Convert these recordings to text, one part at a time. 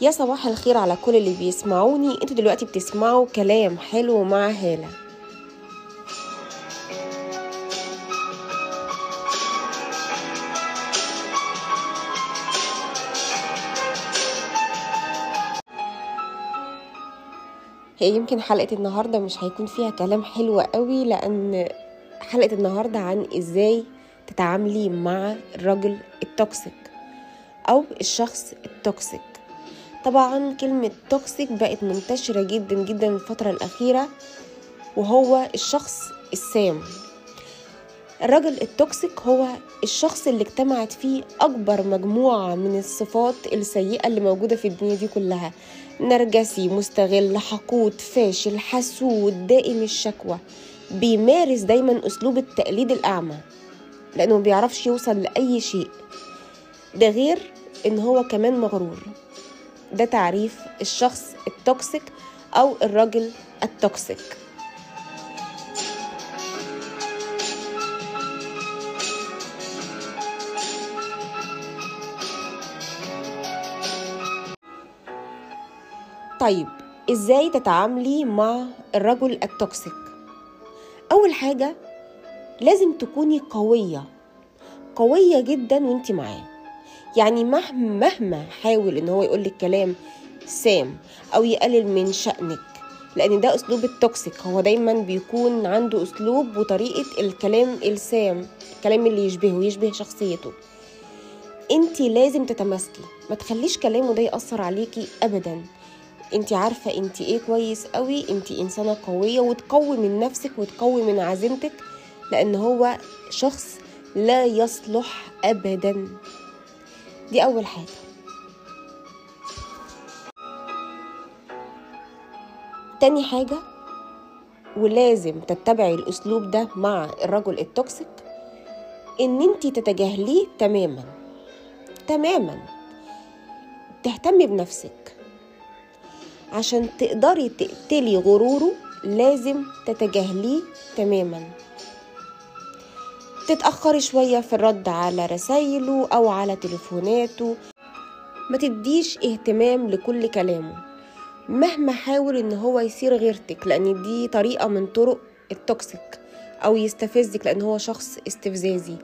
يا صباح الخير على كل اللي بيسمعوني. أنتوا دلوقتي بتسمعوا كلام حلو مع هالة. هي يمكن حلقة النهاردة مش هيكون فيها كلام حلو قوي لأن حلقة النهاردة عن إزاي تتعاملي مع الراجل التوكسيك أو الشخص ال toxic طبعا كلمة toxic بقت منتشرة جدا جدا الفترة الأخيرة وهو الشخص السام. الراجل ال toxic هو الشخص اللي اجتمعت فيه أكبر مجموعة من الصفات السيئة اللي موجودة في الدنيا دي كلها. نرجسي مستغل حقود فاشل حسود دائم الشكوى. بيمارس دايما أسلوب التقليد الأعمى لأنه ما بيعرفش يوصل لأي شيء. ده غير إن هو كمان مغرور. ده تعريف الشخص ال toxic أو الراجل ال toxic طيب إزاي تتعاملي مع الرجل ال toxic أول حاجة لازم تكوني قوية قوية جدا وانت معاه. يعني مهما مهما حاول إن هو يقول لك كلام سام أو يقلل من شأنك لأن ده أسلوب التوكسيك. هو دايما بيكون عنده أسلوب وطريقة الكلام السام الكلام اللي يشبهه يشبه شخصيته. أنت لازم تتماسكي. ما تخليش كلامه ده يأثر عليكي ابدا. أنت عارفة أنت إيه كويس قوي أنت إنسانة قوية وتقوي من نفسك وتقوي من عزيمتك لأن هو شخص لا يصلح ابدا. دي أول حاجة. تاني حاجة ولازم تتبعي الأسلوب ده مع الرجل التوكسيك إن انت تتجاهليه تماما. تماما. تهتمي بنفسك. عشان تقدري تقتلي غروره لازم تتجاهليه تماما. تتأخري شوية في الرد على رسايله أو على تليفوناته. ما تديش اهتمام لكل كلامه. مهما حاول إن هو يصير غيرتك لأن دي طريقة من طرق التوكسيك أو يستفزك لأن هو شخص استفزازي.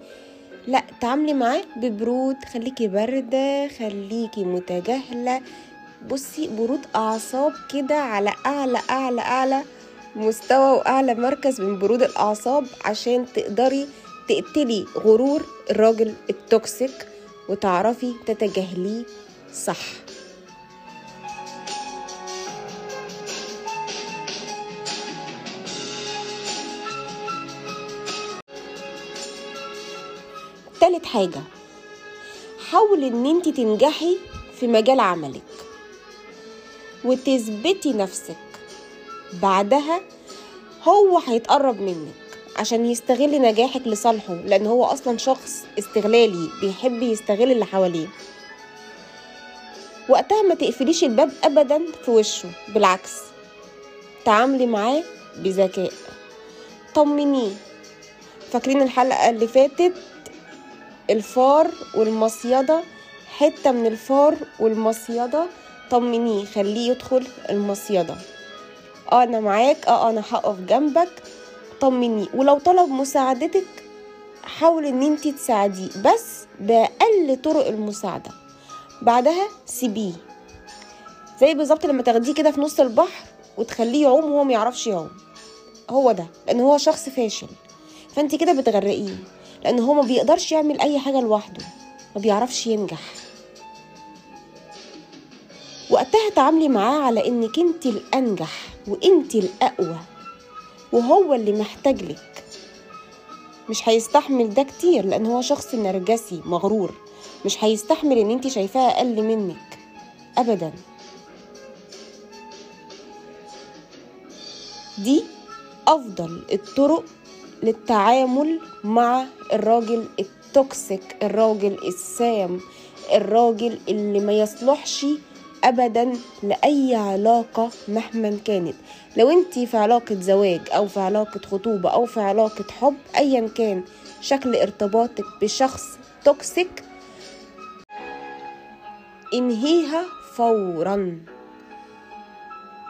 لا تعاملي معاه ببرود خليكي باردة خليكي متجاهلة. بصي برود أعصاب كده على أعلى أعلى أعلى مستوى وأعلى مركز من برود الأعصاب عشان تقدري تقتلي غرور الراجل ال toxic وتعرفي تتجاهليه صح. تالت حاجة حاول إن انت تنجحي في مجال عملك وتثبتي نفسك. بعدها هو هيتقرب منك. عشان يستغل نجاحك لصالحه لأن هو أصلا شخص استغلالي بيحب يستغل اللي حواليه. وقتها ما تقفليش الباب ابدا في وشه بالعكس. تعاملي معاه بذكاء. طمنيه. فاكرين الحلقة اللي فاتت؟ الفار والمصيدة. حتة من الفار والمصيدة. طمنيه. خليه يدخل المصيدة. آه أنا معاك. آه أنا هقف جنبك. طمنيه ولو طلب مساعدتك حاول إن انت تساعديه بس بأقل طرق المساعدة. بعدها سيبيه. زي بالظبط لما تاخديه كده في نص البحر وتخليه يعوم وهو ميعرفش يعوم. هو ده لأن هو شخص فاشل. فانت كده بتغرقيه لأن هو ما بيقدرش يعمل أي حاجة لوحده. ما بيعرفش ينجح. وقتها تعاملي معاه على إنك انت الأنجح وانت الأقوى. وهو اللي محتاج لك. مش هيستحمل ده كتير لأن هو شخص نرجسي مغرور. مش هيستحمل إن انت شايفاه أقل منك. ابدا. دي أفضل الطرق للتعامل مع الراجل التوكسيك الراجل السام الراجل اللي ما يصلحش ابدا لأي علاقة مهما كانت. لو انت في علاقة زواج أو في علاقة خطوبة أو في علاقة حب ايا كان شكل ارتباطك بشخص توكسيك انهيها فورا.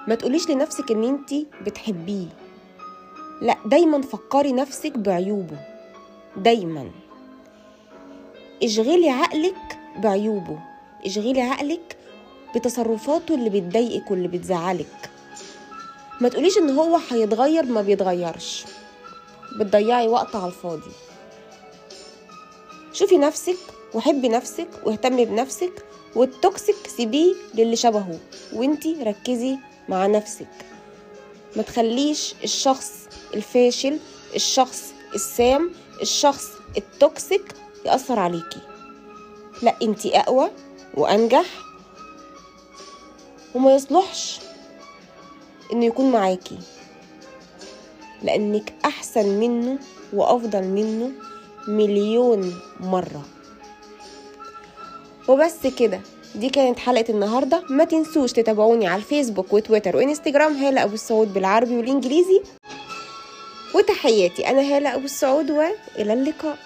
ما تقوليش لنفسك إن انت بتحبيه. لا دايما فكري نفسك بعيوبه. دايما. اشغلي عقلك بعيوبه. اشغلي عقلك بتصرفاته اللي بتضايقك واللي بتزعلك. ما تقوليش إن هو هيتغير ما بيتغيرش. بتضيعي وقت على الفاضي. شوفي نفسك وحبي نفسك واهتمي بنفسك وال toxic سيبيه للي شبهه وانتي ركزي مع نفسك. ما تخليش الشخص الفاشل الشخص السام الشخص ال toxic يأثر عليكي. لا انتي أقوى وأنجح وما يصلحش إنه يكون معاكي. لأنك أحسن منه وأفضل منه مليون مرة. وبس كده دي كانت حلقة النهاردة. ما تنسوش تتابعوني على الفيسبوك وتويتر وإنستجرام. هالة أبو السعود بالعربي والإنجليزي. وتحياتي أنا هالة أبو السعود وإلى اللقاء.